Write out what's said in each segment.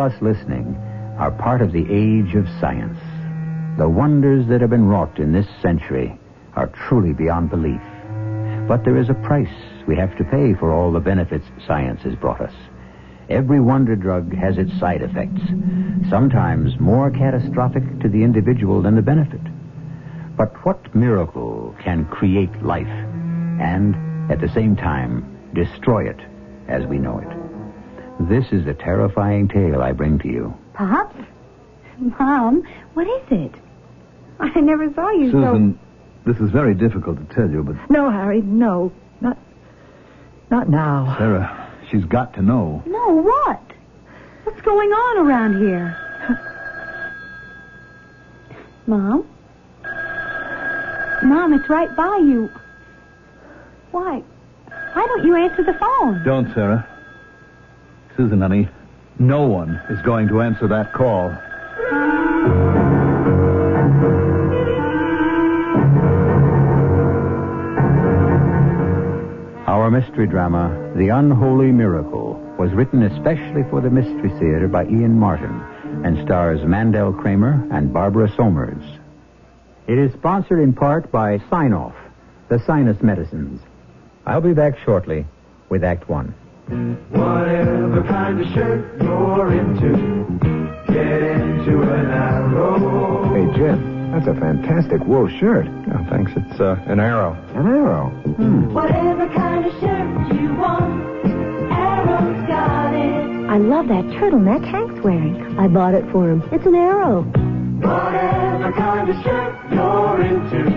Us listening are part of the age of science. The wonders that have been wrought in this century are truly beyond belief. But there is a price we have to pay for all the benefits science has brought us. Every wonder drug has its side effects, sometimes more catastrophic to the individual than the benefit. But what miracle can create life and, at the same time, destroy it as we know it? This is the terrifying tale I bring to you. Pops? Mom, what is it? I never saw you so Susan, this is very difficult to tell you, but No, Harry, no. Not not now. Sarah, she's got to know. so... No, what? What's going on around here? Mom? Mom, it's right by you. Why? Why don't you answer the phone? Don't, Sarah. Susan, honey, no one is going to answer that call. Our mystery drama, The Unholy Miracle, was written especially for the Mystery Theater by Ian Martin and stars Mandel Kramer and Barbara Somers. It is sponsored in part by Sine-Off, the sinus medicines. I'll be back shortly with Act One. Whatever kind of shirt you're into, get into an arrow. Hey, Jim, that's a fantastic wool shirt. Oh, thanks. It's uh, an arrow. An arrow? Hmm. Whatever kind of shirt you want, Arrow's got it. I love that turtleneck Hank's wearing. I bought it for him. It's an arrow. Whatever kind of shirt you're into,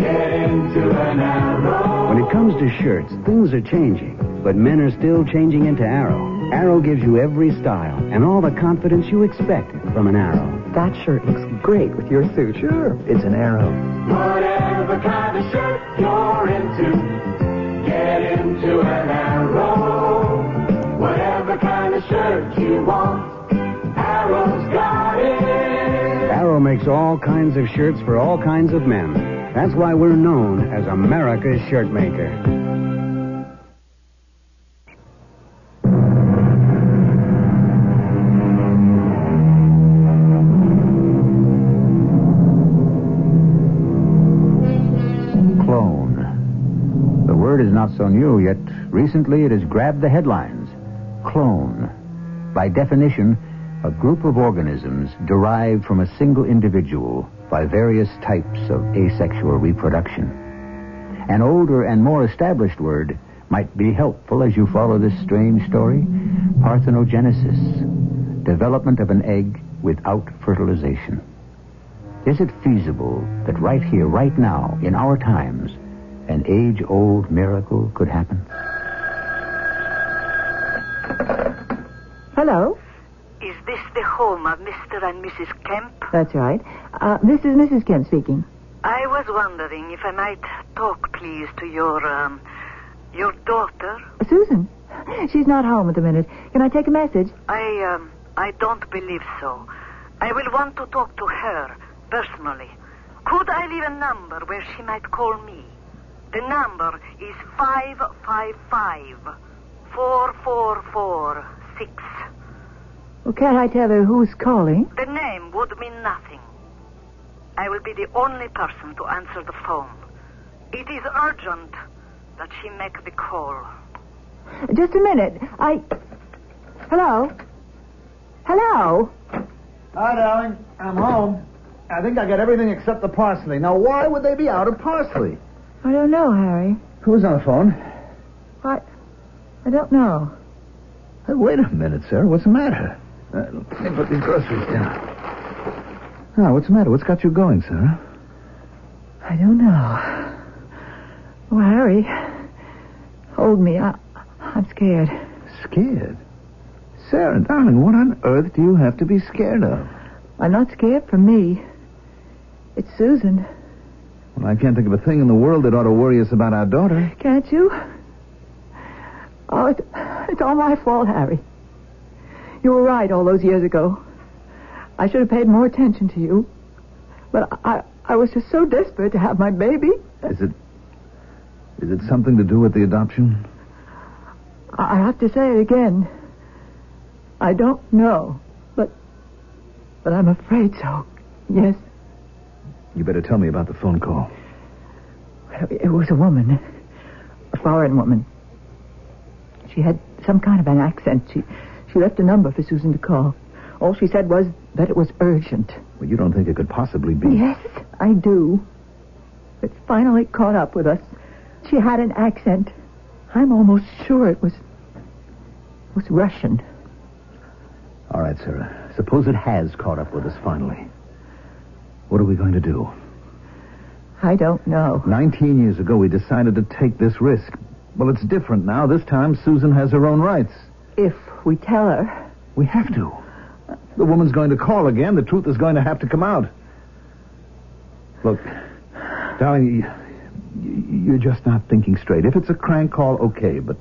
get into an arrow. When it comes to shirts, things are changing, but men are still changing into Arrow. Arrow gives you every style and all the confidence you expect from an Arrow. That shirt looks great with your suit. Sure, it's an arrow. Whatever kind of shirt you're into, get into an arrow. Whatever kind of shirt you want, Arrow's got it. Arrow makes all kinds of shirts for all kinds of men. That's why we're known as America's shirt maker. Word is not so new, yet recently it has grabbed the headlines. Clone. By definition, a group of organisms derived from a single individual by various types of asexual reproduction. An older and more established word might be helpful as you follow this strange story. Parthenogenesis. Development of an egg without fertilization. Is it feasible that right here, right now, in our times, an age old miracle could happen? Hello? Is this the home of Mr. and Mrs. Kemp? That's right. Uh, this is Mrs. Kemp speaking. I was wondering if I might talk, please, to your, um, your daughter. Susan. She's not home at the minute. Can I take a message? I, um, I don't believe so. I will want to talk to her personally. Could I leave a number where she might call me? The number is 555 4446. Well, can't I tell her who's calling? The name would mean nothing. I will be the only person to answer the phone. It is urgent that she make the call. Just a minute. I. Hello? Hello? Hi, darling. I'm home. I think I got everything except the parsley. Now, why would they be out of parsley? I don't know, Harry. Who's on the phone? I. I don't know. Hey, wait a minute, sir. What's the matter? Uh, let me put these groceries down. Ah, what's the matter? What's got you going, Sarah? I don't know. Oh, Harry. Hold me. I, I'm scared. Scared? Sarah, darling, what on earth do you have to be scared of? I'm not scared for me. It's Susan. Well, I can't think of a thing in the world that ought to worry us about our daughter. Can't you? Oh, it's, it's all my fault, Harry. You were right all those years ago. I should have paid more attention to you. But I, I was just so desperate to have my baby. Is it. Is it something to do with the adoption? I have to say it again. I don't know, but but I'm afraid so. Yes, You better tell me about the phone call. it was a woman, a foreign woman. She had some kind of an accent. She she left a number for Susan to call. All she said was that it was urgent. Well, you don't think it could possibly be. Yes, I do. It finally caught up with us. She had an accent. I'm almost sure it was was Russian. All right, Sarah. Suppose it has caught up with us finally. What are we going to do? I don't know. Nineteen years ago, we decided to take this risk. Well, it's different now. This time, Susan has her own rights. If we tell her, We have to. The woman's going to call again. The truth is going to have to come out. Look, darling, you, you're just not thinking straight. If it's a crank call, okay, but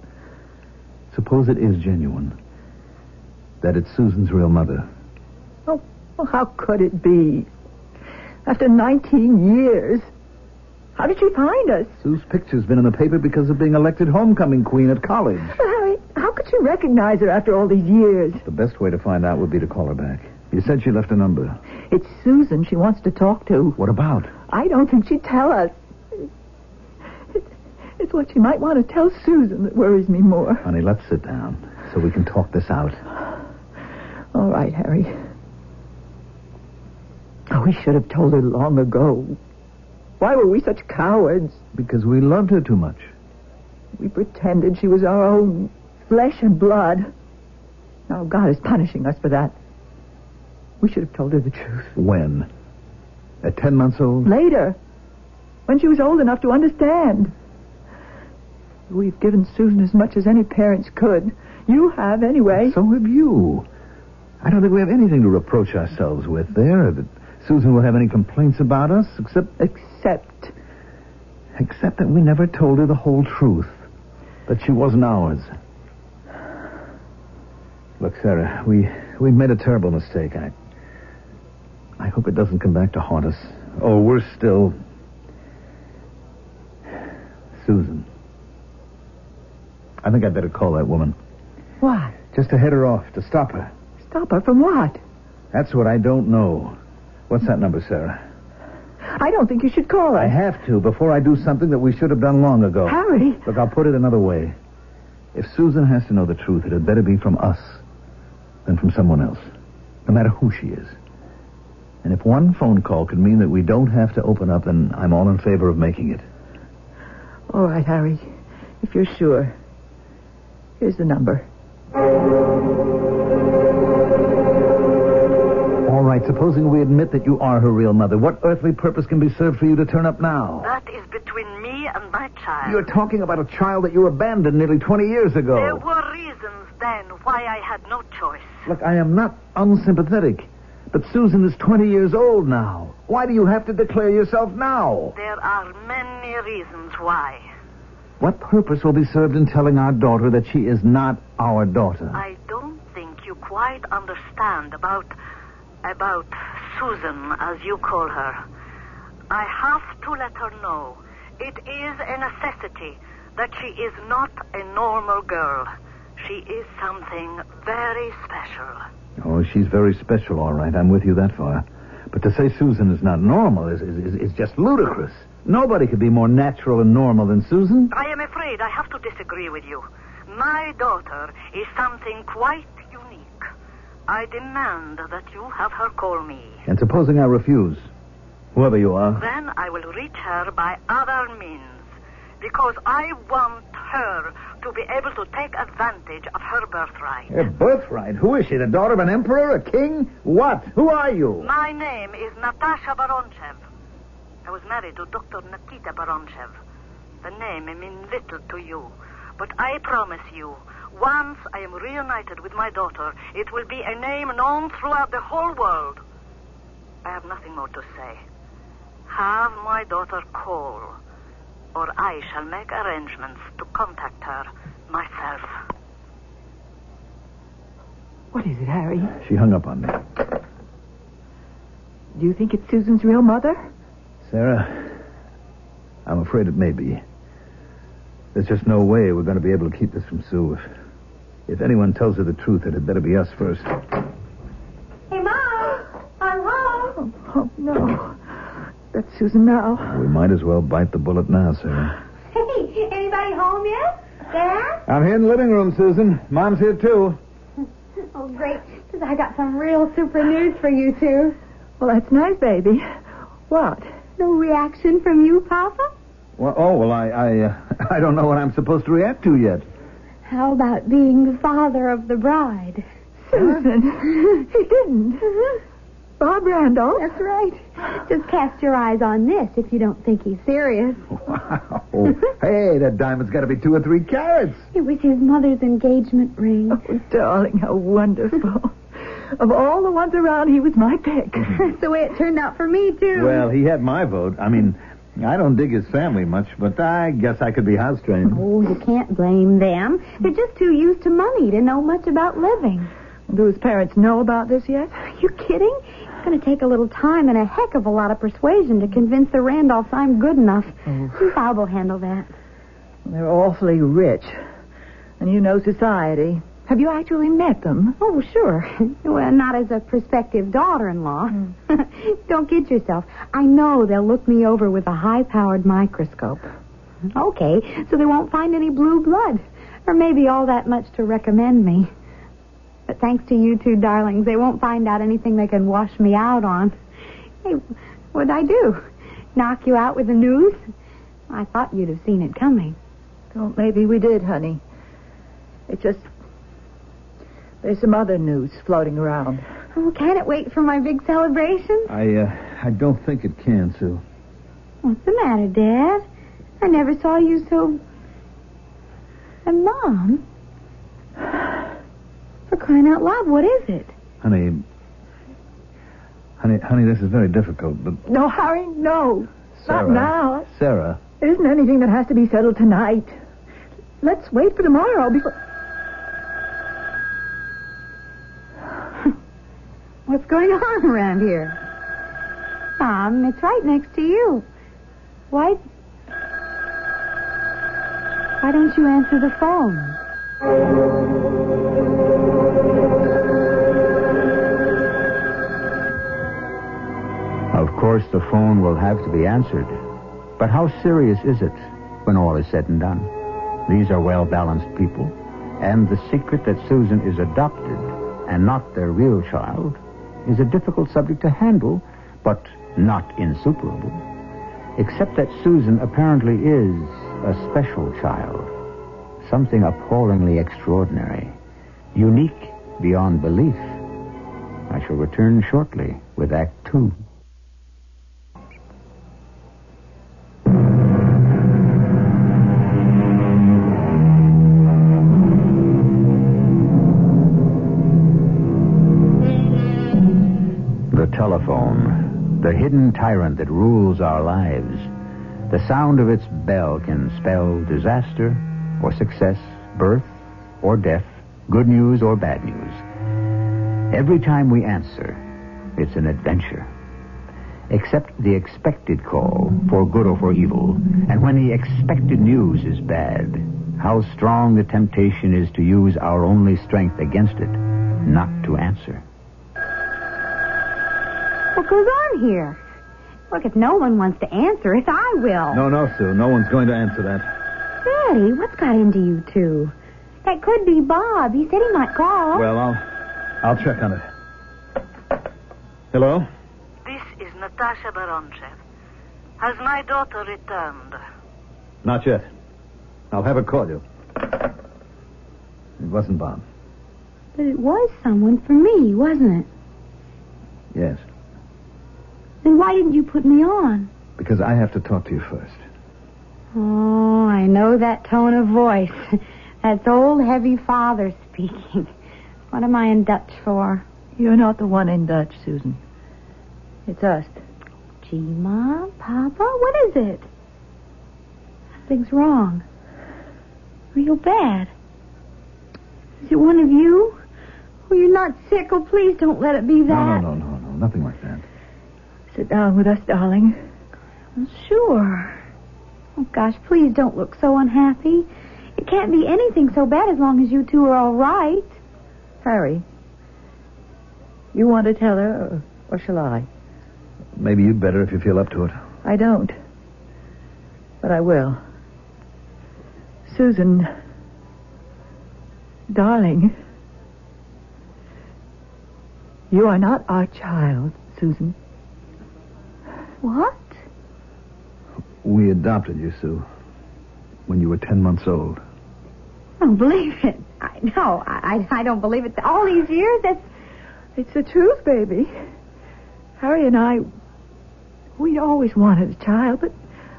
suppose it is genuine. That it's Susan's real mother. oh, well, how could it be? After 19 years, how did she find us? Sue's picture's been in the paper because of being elected homecoming queen at college. Harry, how could she recognize her after all these years? The best way to find out would be to call her back. You said she left a number. It's Susan she wants to talk to. What about? I don't think she'd tell us. It's, it's what she might want to tell Susan that worries me more. Honey, let's sit down so we can talk this out. All right, Harry. We should have told her long ago. Why were we such cowards? Because we loved her too much. We pretended she was our own flesh and blood. Now God is punishing us for that. We should have told her the truth. When? At ten months old? Later, when she was old enough to understand. We've given Susan as much as any parents could. You have, anyway. So have you. I don't think we have anything to reproach ourselves with there. Susan will have any complaints about us, except Except, except that we never told her the whole truth. That she wasn't ours. Look, Sarah, we we've made a terrible mistake. I I hope it doesn't come back to haunt us. Or worse still, Susan. I think I'd better call that woman. why? Just to head her off, to stop her. Stop her from what? That's what I don't know. What's that number, Sarah? I don't think you should call her. I have to before I do something that we should have done long ago. Harry. Look, I'll put it another way. If Susan has to know the truth, it had better be from us than from someone else, no matter who she is. And if one phone call could mean that we don't have to open up, then I'm all in favor of making it. All right, Harry. If you're sure. Here's the number. Supposing we admit that you are her real mother, what earthly purpose can be served for you to turn up now? That is between me and my child. You're talking about a child that you abandoned nearly 20 years ago. There were reasons then why I had no choice. Look, I am not unsympathetic, but Susan is 20 years old now. Why do you have to declare yourself now? There are many reasons why. What purpose will be served in telling our daughter that she is not our daughter? I don't think you quite understand about about Susan, as you call her. I have to let her know it is a necessity that she is not a normal girl. She is something very special. Oh, she's very special, all right. I'm with you that far. But to say Susan is not normal is, is, is, is just ludicrous. Nobody could be more natural and normal than Susan. I am afraid I have to disagree with you. My daughter is something quite. I demand that you have her call me. And supposing I refuse, whoever you are, Then I will reach her by other means. Because I want her to be able to take advantage of her birthright. her birthright. Who is she? The daughter of an emperor, a king? What? Who are you? My name is Natasha Baronchev. I was married to Dr. Nikita Baronchev. The name may mean little to you, But I promise you, once I am reunited with my daughter, it will be a name known throughout the whole world. I have nothing more to say. Have my daughter call, or I shall make arrangements to contact her myself. What is it, Harry? She hung up on me. Do you think it's Susan's real mother? Sarah, I'm afraid it may be. There's just no way we're going to be able to keep this from Sue. If, if anyone tells her the truth, it had better be us first. Hey, Mom! I'm home! Oh, no. That's Susan now. We might as well bite the bullet now, Sarah. Hey, anybody home yet? Dad? I'm here in the living room, Susan. Mom's here, too. Oh, great. Because I got some real super news for you two. Well, that's nice, baby. What? No reaction from you, Papa? Well, oh, well, I, I, uh, I don't know what I'm supposed to react to yet. How about being the father of the bride? Susan. he didn't. Bob Randolph? That's right. Just cast your eyes on this if you don't think he's serious. Wow. hey, that diamond's got to be two or three carats. It was his mother's engagement ring. Oh, darling, how wonderful. of all the ones around, he was my pick. That's the way it turned out for me, too. Well, he had my vote. I mean, I don't dig his family much, but I guess I could be house trained. Oh, you can't blame them. They're just too used to money to know much about living. Do his parents know about this yet? Are you kidding? It's going to take a little time and a heck of a lot of persuasion to convince the Randolphs I'm good enough. Oh. Bob will handle that. They're awfully rich. And you know society. Have you actually met them? Oh, sure. Well, not as a prospective daughter-in-law. Hmm. Don't kid yourself. I know they'll look me over with a high-powered microscope. Okay, so they won't find any blue blood. Or maybe all that much to recommend me. But thanks to you two darlings, they won't find out anything they can wash me out on. Hey, what'd I do? Knock you out with the news? I thought you'd have seen it coming. Well, maybe we did, honey. It's just. There's some other news floating around. Oh, can it wait for my big celebration? I, uh, I don't think it can, Sue. What's the matter, Dad? I never saw you so. And Mom? For crying out loud, what is it? Honey, honey, honey, this is very difficult, but No, Harry, no. Sarah, Not now. Sarah, There isn't anything that has to be settled tonight. Let's wait for tomorrow before. What's going on around here? Mom, it's right next to you. Why. Why don't you answer the phone? Of course, the phone will have to be answered. But how serious is it when all is said and done? These are well balanced people, and the secret that Susan is adopted and not their real child is a difficult subject to handle, but not insuperable. Except that Susan apparently is a special child, something appallingly extraordinary, unique beyond belief. I shall return shortly with Act Two. Hidden tyrant that rules our lives. The sound of its bell can spell disaster or success, birth or death, good news or bad news. Every time we answer, it's an adventure. Except the expected call, for good or for evil, and when the expected news is bad, how strong the temptation is to use our only strength against it, not to answer. What goes on here? Look, if no one wants to answer it, I will. no, no, Sue, no one's going to answer that. Daddy, what's got into you two? That could be Bob. He said he might call. Well, I'll, I'll check on it. Hello? This is Natasha Baronchev. Has my daughter returned? Not yet. I'll have her call you. It wasn't Bob. But it was someone for me, wasn't it? Yes, Then why didn't you put me on? because I have to talk to you first. Oh, I know that tone of voice. That's old heavy father speaking. What am I in Dutch for? You're not the one in Dutch, Susan. It's us. Gee, Mom, Papa, what is it? Something's wrong. Real bad. Is it one of you? Oh, you're not sick. Oh, please don't let it be No, that. no, no, no, no. Nothing like that. Sit down with us, darling. Well, sure. Oh, gosh, please don't look so unhappy. It can't be anything so bad as long as you two are all right. Harry, you want to tell her, or, or shall I? Maybe you'd better if you feel up to it. I don't. But I will. Susan, darling, you are not our child, Susan. What? We adopted you, Sue, when you were ten months old. I don't believe it. I no, I, I don't believe it. All these years, that's It's the truth, baby. Harry and I, we always wanted a child, but,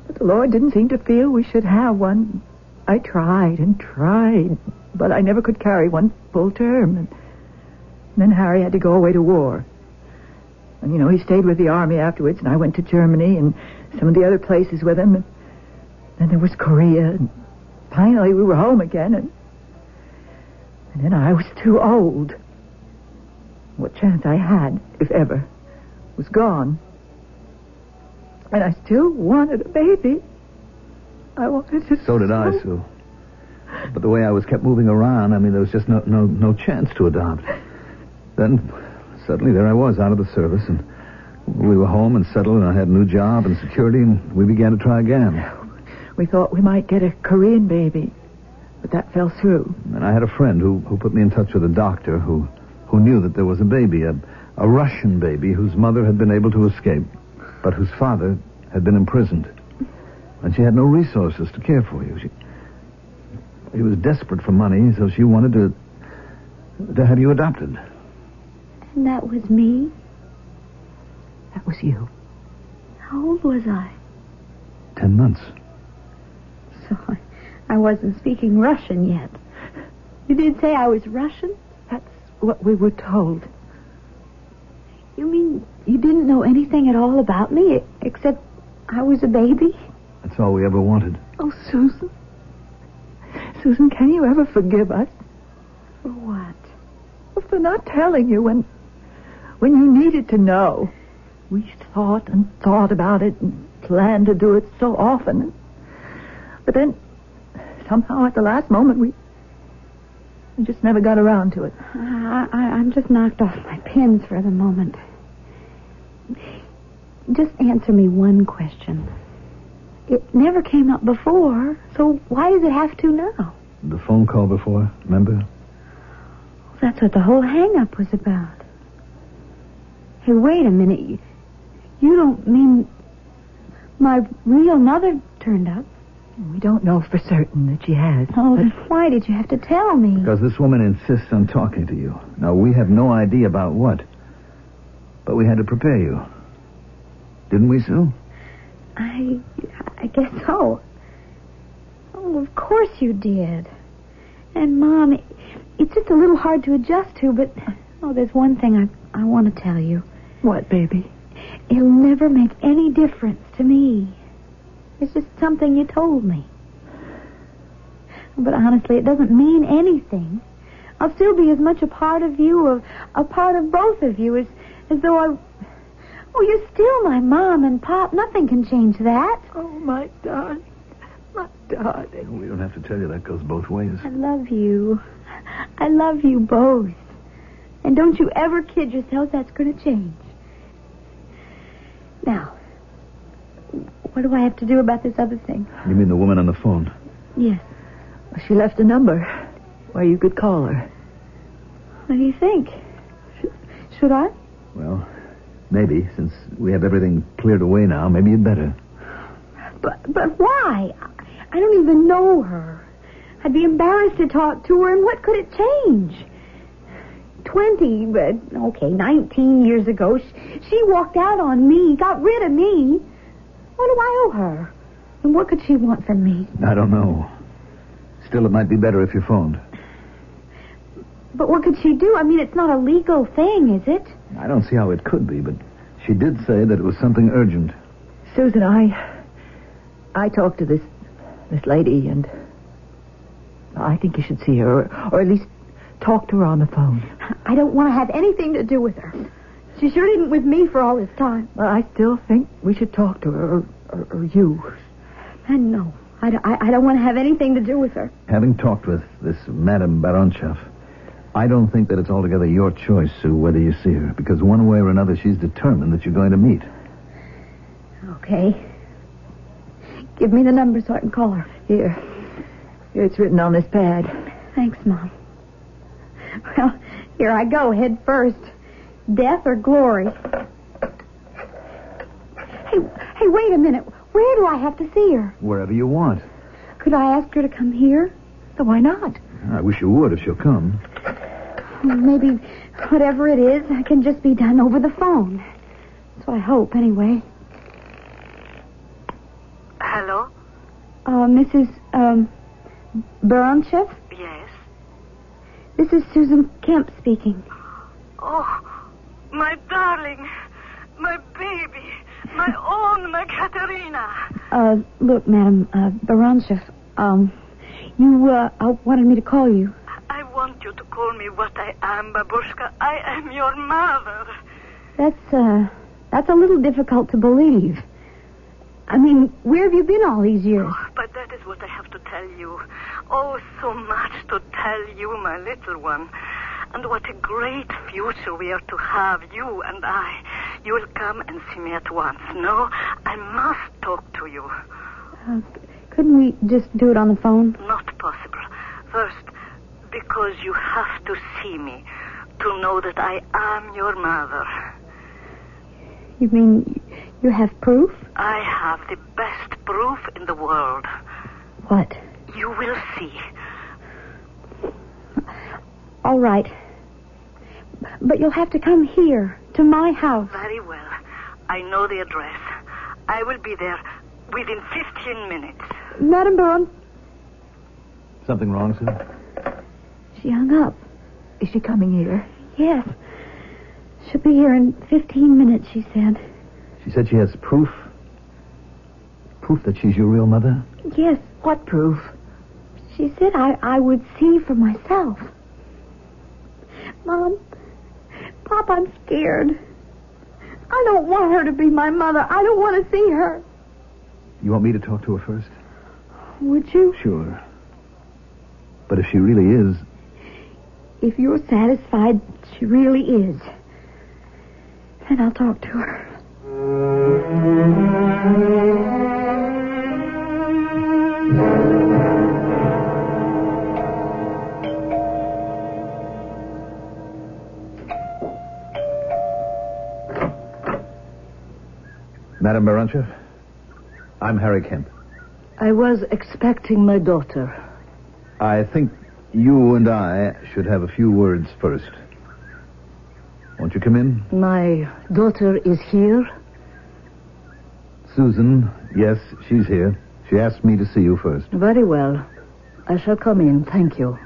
but the Lord didn't seem to feel we should have one. I tried and tried, but I never could carry one full term. And then Harry had to go away to war. And, you know, he stayed with the army afterwards, and I went to Germany and some of the other places with him. And then there was Korea, and finally we were home again, and, and then I was too old. What chance I had, if ever, was gone. And I still wanted a baby. I wanted to. So did I, Sue. But the way I was kept moving around, I mean, there was just no no no chance to adopt. Then suddenly there I was out of the service, and we were home and settled, and I had a new job and security, and we began to try again. We thought we might get a Korean baby, but that fell through. And I had a friend who who put me in touch with a doctor who who knew that there was a baby, a a Russian baby whose mother had been able to escape, but whose father had been imprisoned. And she had no resources to care for you. She, she was desperate for money, so she wanted to to have you adopted. And that was me. That was you. How old was I? Ten months. So I, I wasn't speaking Russian yet. You did say I was Russian? That's what we were told. You mean you didn't know anything at all about me except I was a baby? That's all we ever wanted. Oh, Susan. Susan, can you ever forgive us For what? for not telling you when, when you needed to know? We thought and thought about it and planned to do it so often. But then, somehow at the last moment, we, we just never got around to it. I, I, I'm just knocked off my pins for the moment. Just answer me one question. It never came up before, so why does it have to now? The phone call before, remember? Well, That's what the whole hang-up was about. Hey, wait a minute. You, you don't mean my real mother turned up? We don't know for certain that she has. Oh, but then why did you have to tell me? Because this woman insists on talking to you. Now, we have no idea about what. But we had to prepare you. Didn't we, Sue? I, I guess so. Oh, of course you did. And Mom, it's just a little hard to adjust to, but oh, there's one thing I I want to tell you. What, baby? It'll never make any difference to me. It's just something you told me. But honestly, it doesn't mean anything. I'll still be as much a part of you, of a part of both of you, as as though I. Oh, you're still my mom and pop. Nothing can change that. Oh, my darling. My darling. We don't have to tell you that goes both ways. I love you. I love you both. And don't you ever kid yourself that's going to change. Now, what do I have to do about this other thing? You mean the woman on the phone? Yes. She left a number where you could call her. What do you think? Sh- should I? Well, maybe, since we have everything cleared away now, maybe you'd better. But but why? I don't even know her. I'd be embarrassed to talk to her, and what could it change? Twenty, but okay, nineteen years ago, she, she walked out on me, got rid of me. What do I owe her? And what could she want from me? I don't know. Still, it might be better if you phoned. But what could she do? I mean, it's not a legal thing, is it? I don't see how it could be, but she did say that it was something urgent. Susan, I. I talked to this. this lady, and. I think you should see her, or, or at least talk to her on the phone. I don't want to have anything to do with her. She sure didn't with me for all this time. Well, I still think we should talk to her, or, or, or you. And no, I don't, I, I don't want to have anything to do with her. Having talked with this Madame Baronchev, I don't think that it's altogether your choice, Sue, whether you see her, because one way or another she's determined that you're going to meet. Okay. Give me the number so I can call her. Here. Here it's written on this pad. Thanks, Mom. Well, here I go, head first. Death or glory? Hey, hey, wait a minute. Where do I have to see her? Wherever you want. Could I ask her to come here? So why not? I wish you would if she'll come. Maybe whatever it is can just be done over the phone. That's what I hope, anyway. Hello? Uh, Mrs. Um, Baronchev? This is Susan Kemp speaking. Oh, my darling, my baby, my own, my Katerina. Uh, look, Madam uh, Baronchev, um, you uh, uh, wanted me to call you. I want you to call me what I am, Babushka. I am your mother. That's uh, that's a little difficult to believe. I mean, where have you been all these years? Oh, but that is what I have to tell you. Oh, so much to tell you, my little one. And what a great future we are to have, you and I. You will come and see me at once. No, I must talk to you. Uh, couldn't we just do it on the phone? Not possible. First, because you have to see me to know that I am your mother. You mean you have proof? I have the best proof in the world. What? You will see. All right. But you'll have to come here, to my house. Very well. I know the address. I will be there within 15 minutes. Madame Baron. Something wrong, sir? She hung up. Is she coming here? Yes. She'll be here in 15 minutes, she said. She said she has proof. Proof that she's your real mother? Yes. What proof? She said I, I would see for myself. Mom, Pop, I'm scared. I don't want her to be my mother. I don't want to see her. You want me to talk to her first? Would you? Sure. But if she really is, If you're satisfied she really is, then I'll talk to her. Madame Baronchev, I'm Harry Kemp. I was expecting my daughter. I think you and I should have a few words first. Won't you come in? My daughter is here. Susan, yes, she's here. She asked me to see you first. Very well. I shall come in. Thank you.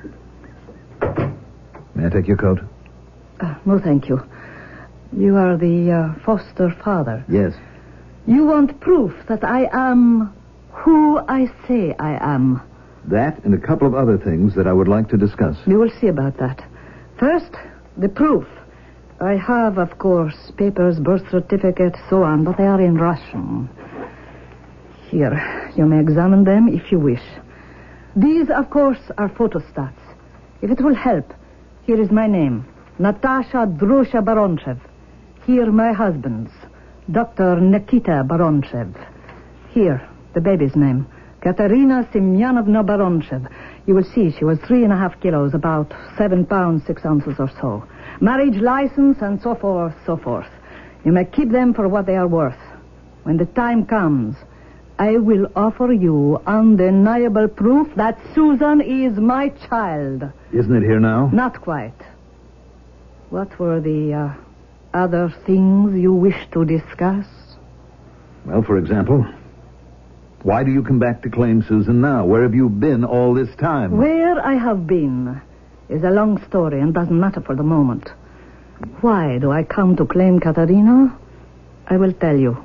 May I take your coat? Uh, no, thank you. You are the uh, foster father. Yes. You want proof that I am who I say I am. That and a couple of other things that I would like to discuss. We will see about that. First, the proof. I have, of course, papers, birth certificate, so on, but they are in Russian. Here, you may examine them if you wish. These, of course, are photostats. If it will help, here is my name, Natasha Drusha Baronchev. Here, my husband's, Dr. Nikita Baronchev. Here, the baby's name, Katerina Semyonovna Baronchev. You will see she was three and a half kilos, about seven pounds, six ounces or so. Marriage license and so forth, so forth. You may keep them for what they are worth. When the time comes, I will offer you undeniable proof that Susan is my child. Isn't it here now? Not quite. What were the uh, other things you wish to discuss? Well, for example, Why do you come back to claim Susan now? Where have you been all this time? Where I have been is a long story and doesn't matter for the moment. Why do I come to claim Katerina? I will tell you.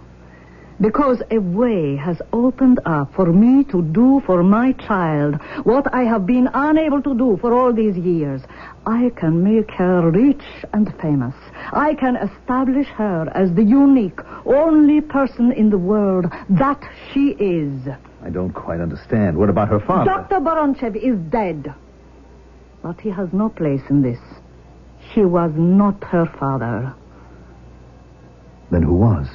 Because a way has opened up for me to do for my child what I have been unable to do for all these years. I can make her rich and famous. I can establish her as the unique, only person in the world that she is. I don't quite understand. What about her father? Dr. Baronchev is dead. But he has no place in this. He was not her father. Then who was?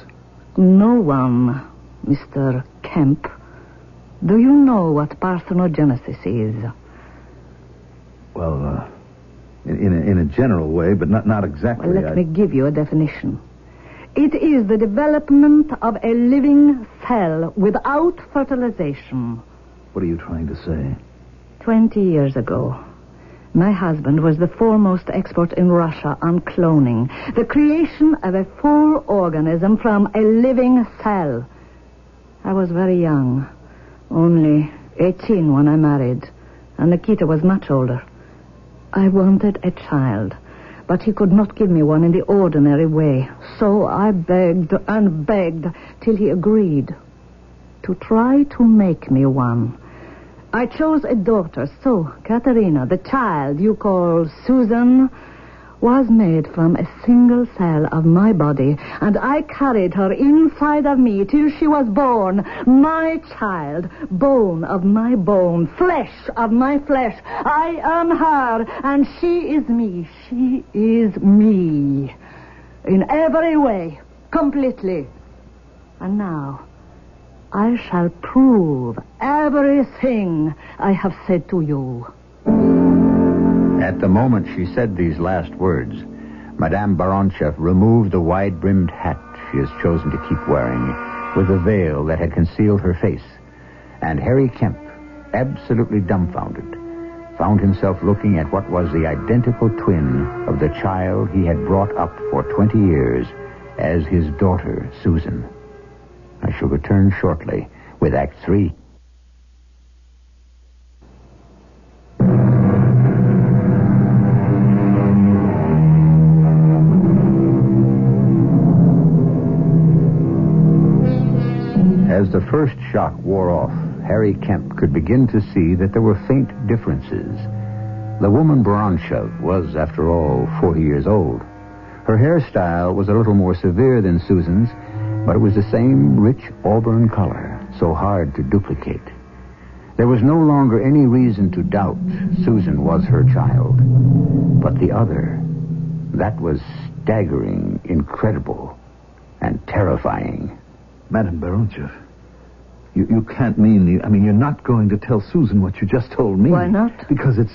No one, Mr. Kemp. Do you know what parthenogenesis is? Well, uh, in, in, a, in a general way, but not, not exactly. Well, let I- me give you a definition. It is the development of a living cell without fertilization. What are you trying to say? Twenty years ago, my husband was the foremost expert in Russia on cloning, the creation of a full organism from a living cell. I was very young, only 18 when I married, and Nikita was much older. I wanted a child, but he could not give me one in the ordinary way, so I begged and begged till he agreed to try to make me one. I chose a daughter, so Katerina, the child you call Susan, was made from a single cell of my body, and I carried her inside of me till she was born. My child, bone of my bone, flesh of my flesh. I am her, and she is me. She is me. In every way, completely. And now, I shall prove everything I have said to you. At the moment she said these last words, Madame Baronchev removed the wide-brimmed hat she has chosen to keep wearing with the veil that had concealed her face. And Harry Kemp, absolutely dumbfounded, found himself looking at what was the identical twin of the child he had brought up for 20 years as his daughter, Susan. I shall return shortly with Act Three. As the first shock wore off, Harry Kemp could begin to see that there were faint differences. The woman Baronchev was, after all, 40 years old. Her hairstyle was a little more severe than Susan's, but it was the same rich auburn color, so hard to duplicate. There was no longer any reason to doubt Susan was her child. But the other, that was staggering, incredible, and terrifying. Madame Baronchev, you, you can't mean... You, I mean, you're not going to tell Susan what you just told me. Why not? Because it's...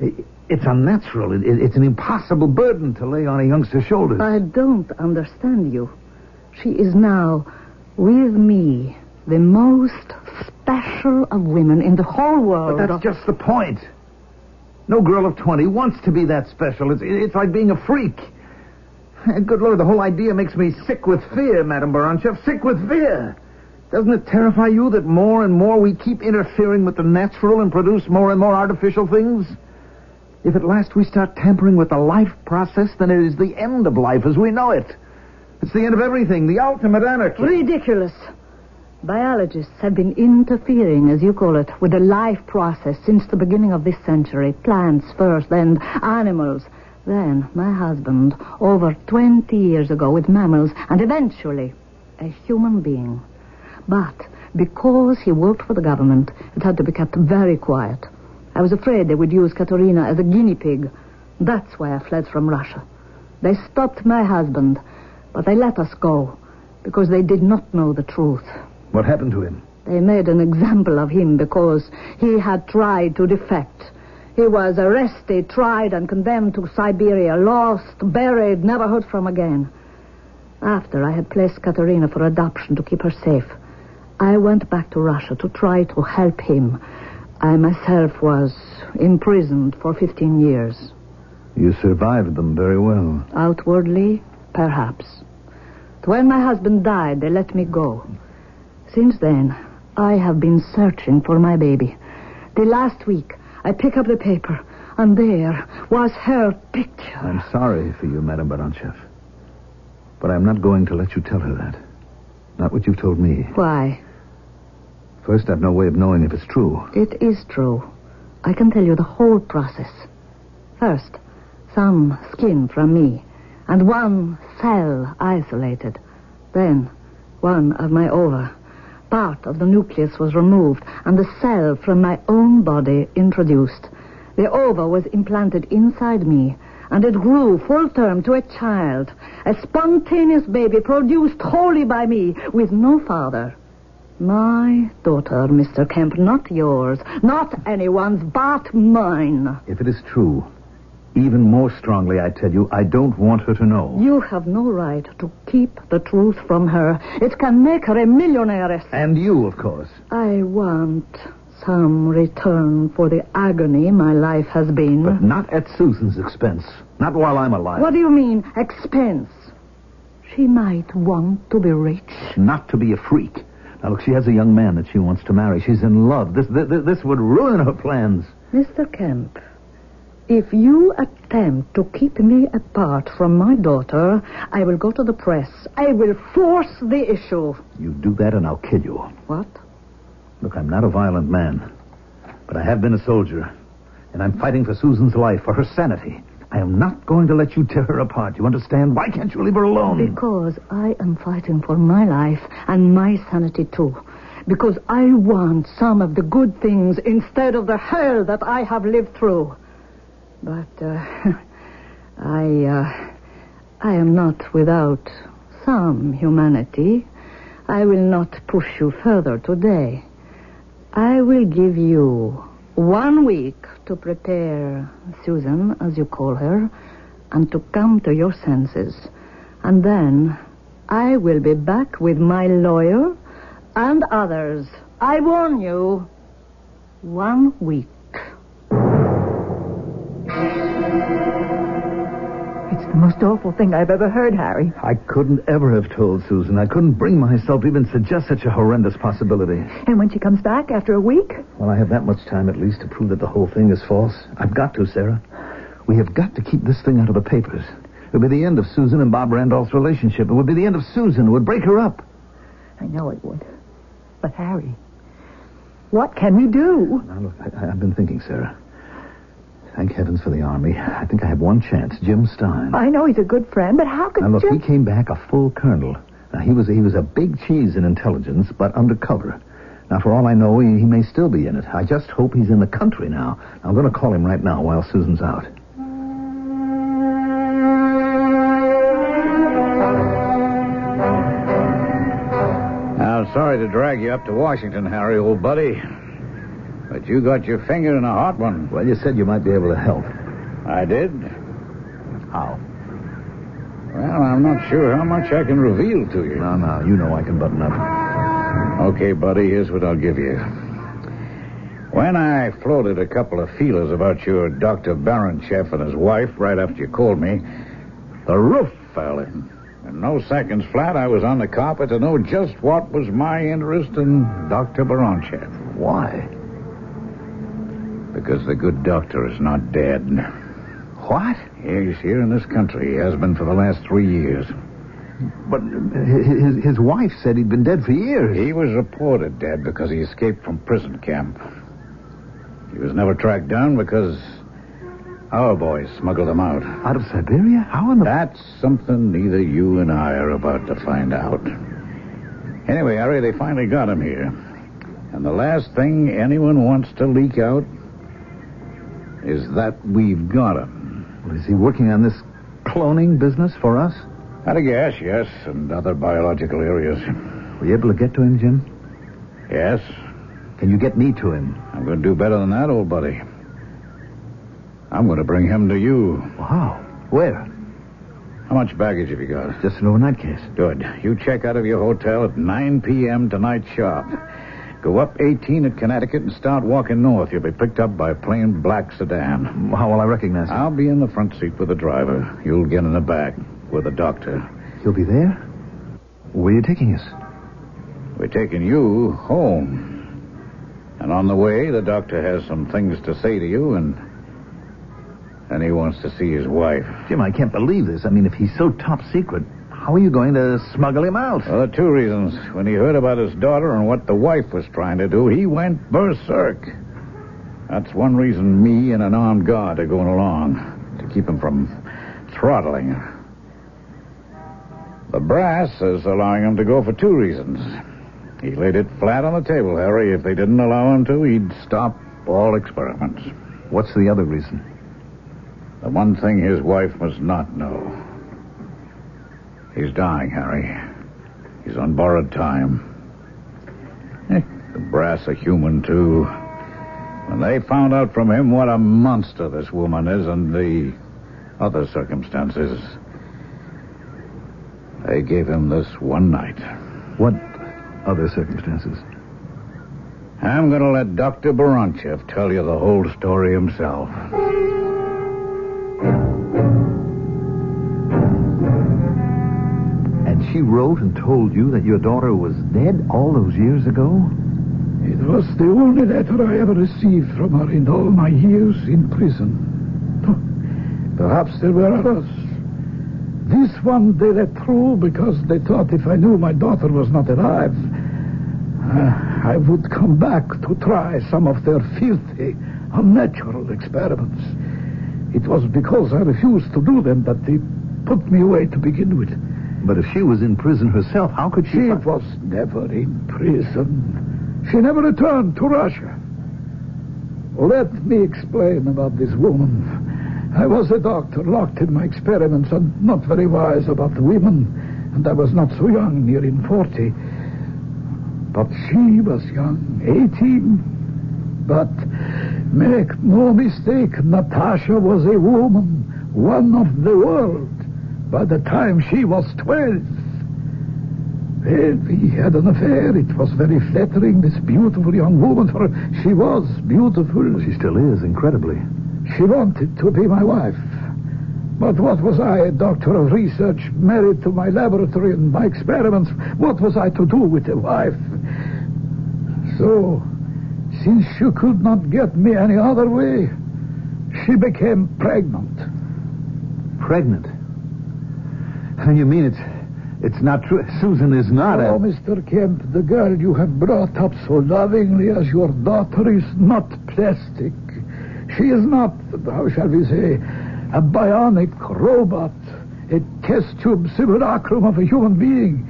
it- It's unnatural. It, it- it's an impossible burden to lay on a youngster's shoulders. I don't understand you. She is now with me, the most special of women in the whole world. But that's just the point. No girl of 20 wants to be that special. It's, it's like being a freak. Good Lord, the whole idea makes me sick with fear, Madame Baronchev. Sick with fear. Doesn't it terrify you that more and more we keep interfering with the natural and produce more and more artificial things? If at last we start tampering with the life process, then it is the end of life as we know it. It's the end of everything, the ultimate anarchy. Ridiculous. Biologists have been interfering, as you call it, with the life process since the beginning of this century. Plants first, then animals. Then my husband, over 20 years ago, with mammals, and eventually a human being. But because he worked for the government, it had to be kept very quiet. I was afraid they would use Katerina as a guinea pig. That's why I fled from Russia. They stopped my husband, but they let us go because they did not know the truth. What happened to him? They made an example of him because he had tried to defect. He was arrested, tried, and condemned to Siberia, lost, buried, never heard from again. After I had placed Katerina for adoption to keep her safe, I went back to Russia to try to help him. I myself was imprisoned for 15 years. You survived them very well. Outwardly, perhaps. But when my husband died, they let me go. Since then, I have been searching for my baby. The last week, I pick up the paper, and there was her picture. I'm sorry for you, Madame Baronchev. But I'm not going to let you tell her that. Not what you've told me. Why? First, I've no way of knowing if it's true. It is true. I can tell you the whole process. First, some skin from me, and one cell isolated. Then, one of my ova. Part of the nucleus was removed, and the cell from my own body introduced. The ova was implanted inside me, and it grew full term to a child, a spontaneous baby produced wholly by me, with no father. My daughter, Mr. Kemp, not yours, not anyone's, but mine. If it is true, even more strongly, I tell you, I don't want her to know. You have no right to keep the truth from her. It can make her a millionaire. And you, of course. I want some return for the agony my life has been. But not at Susan's expense. Not while I'm alive. What do you mean, expense? She might want to be rich. Not to be a freak. Now, look, she has a young man that she wants to marry. She's in love. This, this, this would ruin her plans. Mr. Kemp, if you attempt to keep me apart from my daughter, I will go to the press. I will force the issue. You do that and I'll kill you. What? Look, I'm not a violent man, but I have been a soldier, and I'm fighting for Susan's life, for her sanity. I am not going to let you tear her apart. You understand? Why can't you leave her alone? Because I am fighting for my life and my sanity too. Because I want some of the good things instead of the hell that I have lived through. But uh, I, uh, I am not without some humanity. I will not push you further today. I will give you one week to prepare Susan, as you call her, and to come to your senses. And then I will be back with my lawyer and others. I warn you. One week. Most awful thing I've ever heard, Harry. I couldn't ever have told Susan. I couldn't bring myself to even suggest such a horrendous possibility. And when she comes back after a week? Well, I have that much time at least to prove that the whole thing is false. I've got to, Sarah. We have got to keep this thing out of the papers. It would be the end of Susan and Bob Randolph's relationship. It would be the end of Susan. It would break her up. I know it would. But, Harry, what can we do? Now, look, I, I've been thinking, Sarah. Thank heavens for the Army. I think I have one chance. Jim Stein. I know he's a good friend, but how could Now, look, Jim... he came back a full colonel. Now, he was, he was a big cheese in intelligence, but undercover. Now, for all I know, he, he may still be in it. I just hope he's in the country now. I'm going to call him right now while Susan's out. I'm sorry to drag you up to Washington, Harry, old buddy. But you got your finger in a hot one. Well, you said you might be able to help. I did. How? Well, I'm not sure how much I can reveal to you. No, no, you know I can button up. Okay, buddy, here's what I'll give you. When I floated a couple of feelers about your Dr. Baronchev and his wife right after you called me, the roof fell in. In no seconds flat, I was on the carpet to know just what was my interest in Dr. Baronchev. Why? Because the good doctor is not dead. What? He's here in this country. He has been for the last three years. But his, his wife said he'd been dead for years. He was reported dead because he escaped from prison camp. He was never tracked down because our boys smuggled him out. Out of Siberia? How in the... That's something neither you and I are about to find out. Anyway, Harry, they finally got him here. And the last thing anyone wants to leak out is that we've got him. Well, is he working on this cloning business for us? At a guess, yes, and other biological areas. Were you able to get to him, Jim? Yes. Can you get me to him? I'm going to do better than that, old buddy. I'm going to bring him to you. Wow. Where? How much baggage have you got? Just an overnight case. Good. You check out of your hotel at 9 p.m. tonight sharp. Go up 18 at Connecticut and start walking north. You'll be picked up by a plain black sedan. How will I recognize him? I'll be in the front seat with the driver. You'll get in the back with the doctor. He'll be there? Where are you taking us? We're taking you home. And on the way, the doctor has some things to say to you, and and he wants to see his wife. Jim, I can't believe this. I mean, if he's so top secret, how are you going to smuggle him out? Well, there are two reasons. When he heard about his daughter and what the wife was trying to do, he went berserk. That's one reason me and an armed guard are going along, to keep him from throttling her. The brass is allowing him to go for two reasons. He laid it flat on the table, Harry. If they didn't allow him to, he'd stop all experiments. What's the other reason? The one thing his wife must not know. He's dying, Harry. He's on borrowed time. Eh, the brass are human, too. When they found out from him what a monster this woman is and the other circumstances, they gave him this one night. What other circumstances? I'm going to let Dr. Baronchev tell you the whole story himself. Wrote and told you that your daughter was dead all those years ago? It was the only letter I ever received from her in all my years in prison. Perhaps there were others. This one they let through because they thought if I knew my daughter was not alive, uh, I would come back to try some of their filthy, unnatural experiments. It was because I refused to do them that they put me away to begin with. But if she was in prison herself, how could she... She was never in prison. She never returned to Russia. Let me explain about this woman. I was a doctor, locked in my experiments, and not very wise about the women. And I was not so young, nearing 40. But she was young, 18. But make no mistake, Natasha was a woman, one of the world, by the time she was 12. Well, we had an affair. It was very flattering, this beautiful young woman, for she was beautiful. She still is, incredibly. She wanted to be my wife. But what was I, a doctor of research, married to my laboratory and my experiments? What was I to do with a wife? So, since she could not get me any other way, she became pregnant. Pregnant? You mean it's it's not true? Susan is not oh, a... Mr. Kemp, the girl you have brought up so lovingly as your daughter is not plastic. She is not, how shall we say, a bionic robot, a test tube simulacrum of a human being.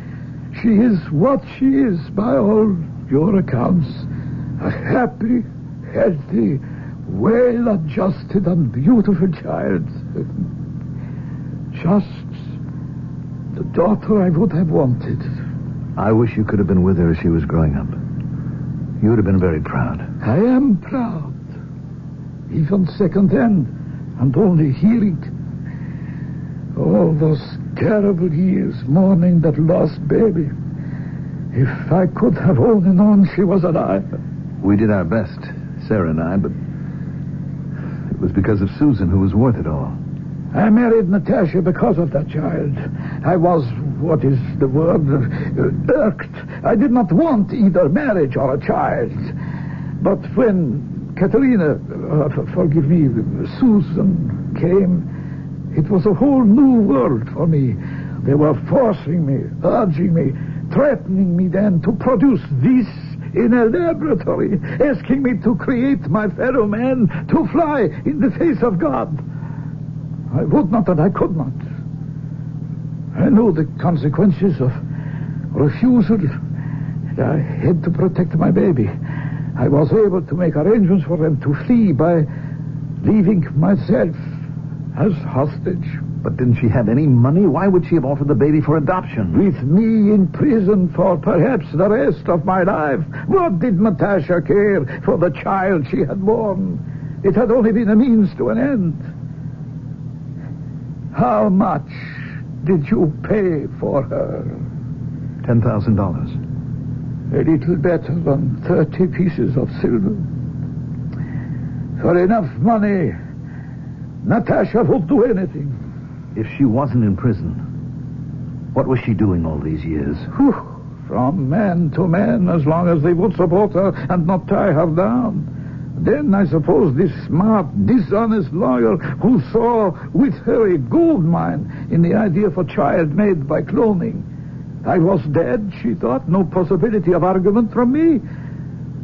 She is what she is by all your accounts. A happy, healthy, well adjusted, and beautiful child. Just the daughter I would have wanted. I wish you could have been with her as she was growing up. You would have been very proud. I am proud. Even second hand, and only hearing. All those terrible years mourning that lost baby. If I could have only known she was alive. We did our best, Sarah and I, but it was because of Susan who was worth it all. I married Natasha because of that child. I was, what is the word, irked. I did not want either marriage or a child. But when Katerina, uh, forgive me, Susan came, it was a whole new world for me. They were forcing me, urging me, threatening me then to produce this in a laboratory, asking me to create my fellow man, to fly in the face of God. I would not and I could not. I knew the consequences of refusal. I had to protect my baby. I was able to make arrangements for them to flee by leaving myself as hostage. But didn't she have any money? Why would she have offered the baby for adoption? With me in prison for perhaps the rest of my life. What did Natasha care for the child she had born? It had only been a means to an end. How much did you pay for her? Ten thousand dollars. A little better than 30 pieces of silver. For enough money, Natasha would do anything. If she wasn't in prison, what was she doing all these years? Whew. from man to man as long as they would support her and not tie her down. Then I suppose this smart, dishonest lawyer who saw with her a gold mine in the idea of a child made by cloning. I was dead, she thought, no possibility of argument from me.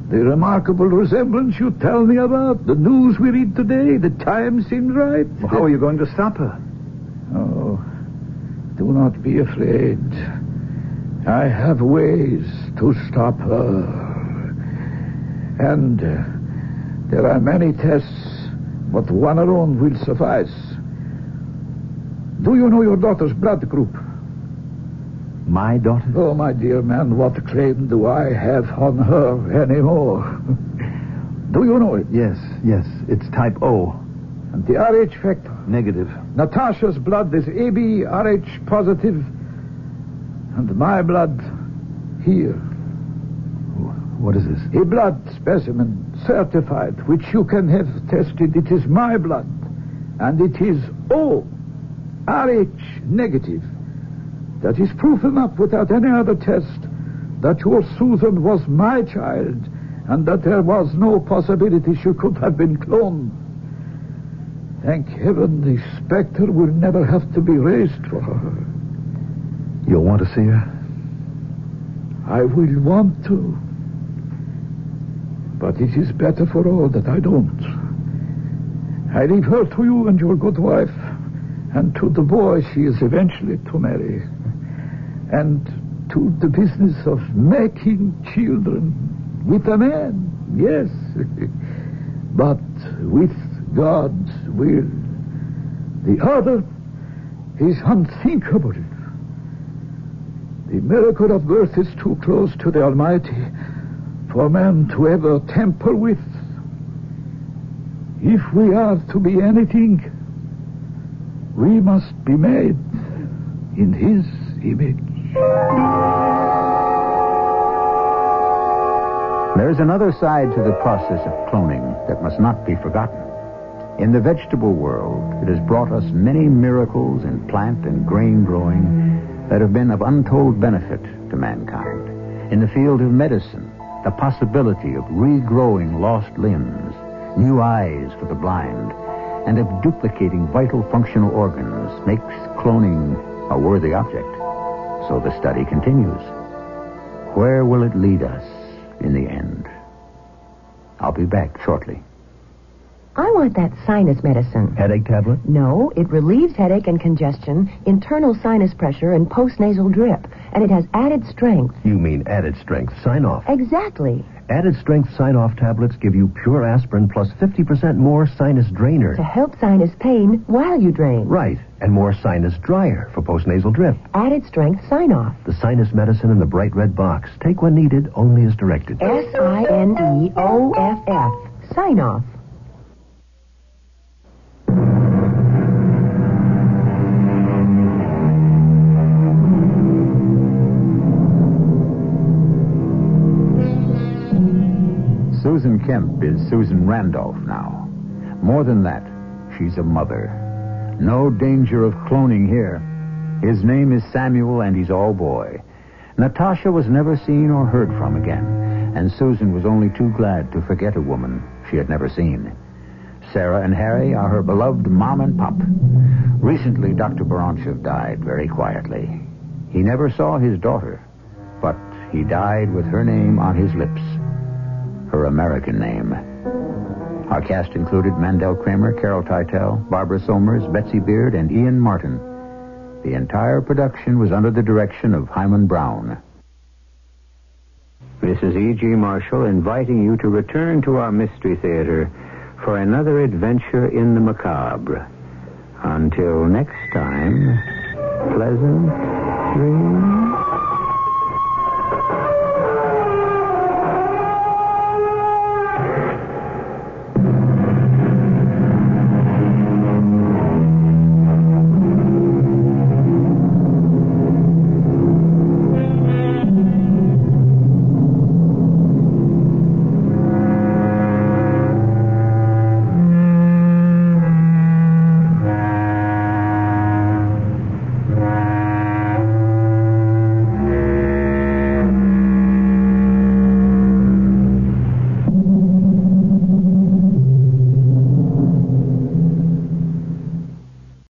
The remarkable resemblance you tell me about, the news we read today, the time seems right. Well, how are you going to stop her? Oh, do not be afraid. I have ways to stop her. And uh, there are many tests, but one alone will suffice. Do you know your daughter's blood group? My daughter? Oh, my dear man, what claim do I have on her anymore? do you know it? Yes, yes. It's type O. And the Rh factor? Negative. Natasha's blood is AB Rh positive, and my blood here. What is this? A blood specimen certified, which you can have tested. It is my blood, and it is O Rh negative. That is proof enough without any other test that your Susan was my child and that there was no possibility she could have been cloned. Thank heaven the specter will never have to be raised for her. You'll want to see her? I will want to. But it is better for all that I don't. I leave her to you and your good wife, and to the boy she is eventually to marry and to the business of making children with a man, yes, but with God's will. The other is unthinkable. The miracle of birth is too close to the Almighty for man to ever tamper with. If we are to be anything, we must be made in His image. There's another side to the process of cloning that must not be forgotten. In the vegetable world, it has brought us many miracles in plant and grain growing that have been of untold benefit to mankind. In the field of medicine, the possibility of regrowing lost limbs, new eyes for the blind, and of duplicating vital functional organs makes cloning a worthy object. So the study continues. Where will it lead us in the end? I'll be back shortly. I want that sinus medicine. Headache tablet? No, it relieves headache and congestion, internal sinus pressure, and postnasal drip. And it has added strength. You mean added strength Sine-Off. Exactly. Added strength Sine-Off tablets give you pure aspirin plus 50% more sinus drainer. To help sinus pain while you drain. Right. And more sinus dryer for postnasal drip. Added strength Sine-Off. The sinus medicine in the bright red box. Take when needed, only as directed. S I N E O F F. Sine-Off. Susan Kemp is Susan Randolph now. More than that, she's a mother. No danger of cloning here. His name is Samuel, and he's all boy. Natasha was never seen or heard from again, and Susan was only too glad to forget a woman she had never seen. Sarah and Harry are her beloved mom and pop. Recently, Dr. Baronchev died very quietly. He never saw his daughter, but he died with her name on his lips, her American name. Our cast included Mandel Kramer, Carol Teitel, Barbara Somers, Betsy Beard, and Ian Martin. The entire production was under the direction of Himan Brown. This is E.G. Marshall inviting you to return to our Mystery Theater for another adventure in the macabre. Until next time, pleasant dreams.